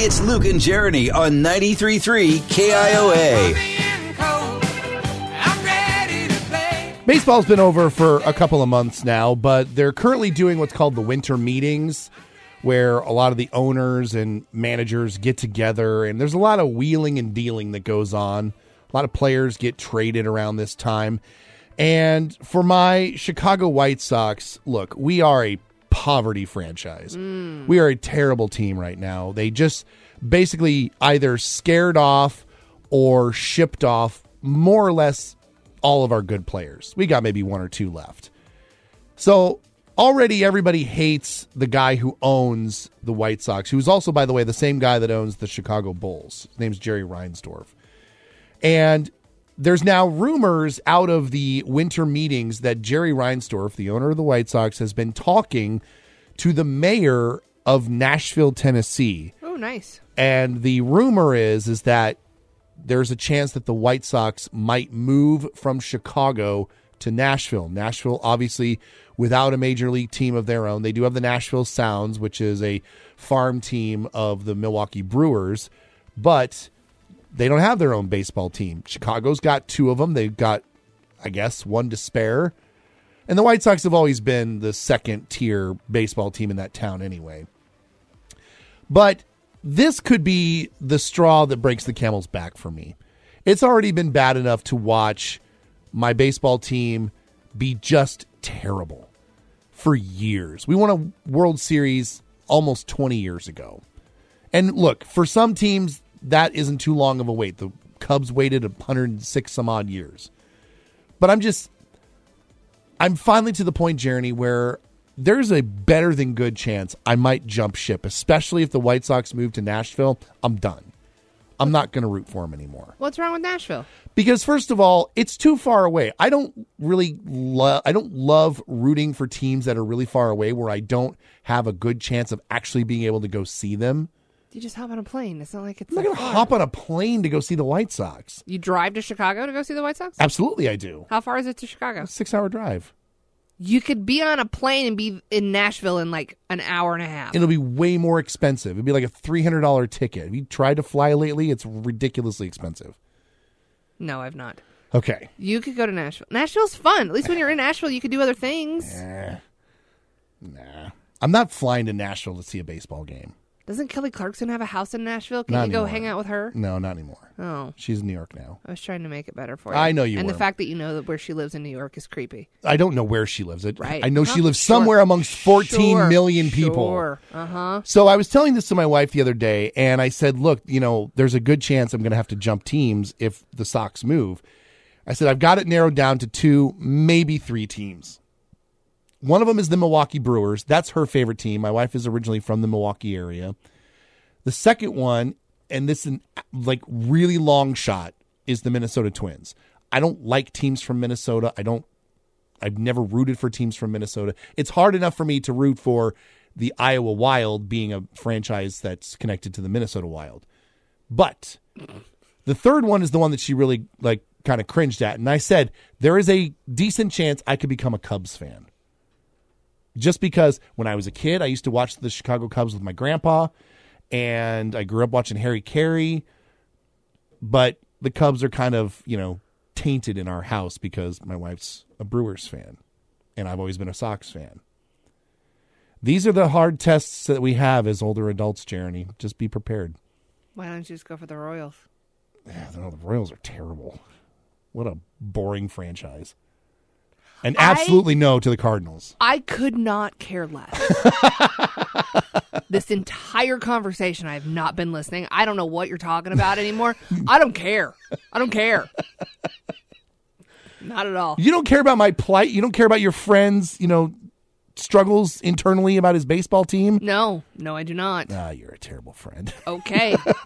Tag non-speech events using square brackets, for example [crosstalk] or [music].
It's Luke and Jeremy on 93.3 KIOA. Baseball's been over for a couple of months now, but they're currently doing what's called the winter meetings, where a lot of the owners and managers get together, and there's a lot of wheeling and dealing that goes on. A lot of players get traded around this time. And for my Chicago White Sox, look, we are a poverty franchise. We are a terrible team right now. They just basically either scared off or shipped off more or less all of our good players. We got maybe one or two left. So already everybody hates the guy who owns the White Sox, who's also, by the way, the same guy that owns the Chicago Bulls. His name's Jerry Reinsdorf. And there's now rumors out of the winter meetings that Jerry Reinsdorf, the owner of the White Sox, has been talking to the mayor of Nashville, Tennessee. Oh, nice. And the rumor is is that there's a chance that the White Sox might move from Chicago to Nashville. Nashville, obviously, without a major league team of their own, they do have the Nashville Sounds, which is a farm team of the Milwaukee Brewers, but they don't have their own baseball team. Chicago's got two of them. They've got, I guess, one to spare. And the White Sox have always been the second tier baseball team in that town anyway. But this could be the straw that breaks the camel's back for me. It's already been bad enough to watch my baseball team be just terrible for years. We won a World Series almost 20 years ago. And look, for some teams, that isn't too long of a wait. The Cubs waited 106 some odd years. But I'm just, I'm finally to the point, Jeremy, where there's a better than good chance I might jump ship, especially if the White Sox move to Nashville. I'm done. I'm not going to root for them anymore. What's wrong with Nashville? Because first of all, it's too far away. I don't really love I don't love rooting for teams that are really far away where I don't have a good chance of actually being able to go see them. You just hop on a plane. It's not like it's. I'm not going to hop on a plane to go see the White Sox. You drive to Chicago to go see the White Sox? Absolutely I do. How far is it to Chicago? 6-hour drive. You could be on a plane and be in Nashville in like an hour and a half. It'll be way more expensive. It'd be like a $300 ticket. Have you tried to fly lately? It's ridiculously expensive. no, I've not. Okay. You could go to Nashville. Nashville's fun. At least when you're in Nashville, you could do other things. Nah. I'm not flying to Nashville to see a baseball game. Doesn't Kelly Clarkson have a house in Nashville? Can Not you go anymore. hang out with her? No, not anymore. Oh, She's in New York now. I was trying to make it better for you. I know you And were. the fact that you know that where she lives in New York is creepy. I don't know where she lives. I, Right. I know she Huh? lives Sure. somewhere amongst fourteen million Sure. people. Sure. Uh huh. So I was telling this to my wife the other day, and I said, "Look, you know, there's a good chance I'm going to have to jump teams if the Sox move." I said, "I've got it narrowed down to two, maybe three teams. One of them is the Milwaukee Brewers. That's her favorite team. My wife is originally from the Milwaukee area. The second one, and this is like really long shot, is the Minnesota Twins. I don't like teams from Minnesota. I don't I've never rooted for teams from Minnesota. It's hard enough for me to root for the Iowa Wild being a franchise that's connected to the Minnesota Wild. But the third one is the one that she really like kind of cringed at. And I said, there is a decent chance I could become a Cubs fan. Just because when I was a kid, I used to watch the Chicago Cubs with my grandpa, and I grew up watching Harry Caray. But the Cubs are kind of, you know, tainted in our house because my wife's a Brewers fan, and I've always been a Sox fan. These are the hard tests that we have as older adults, Jeremy. Just be prepared. Why don't you just go for the Royals? Yeah, the Royals are terrible. What a boring franchise. And absolutely no to the Cardinals. I could not care less. [laughs] this entire conversation, I have not been listening. I don't know what you're talking about anymore. I don't care. I don't care. Not at all. You don't care about my plight. You don't care about your friends, you know, struggles internally about his baseball team. No, no, I do not. Ah, you're a terrible friend. Okay. [laughs]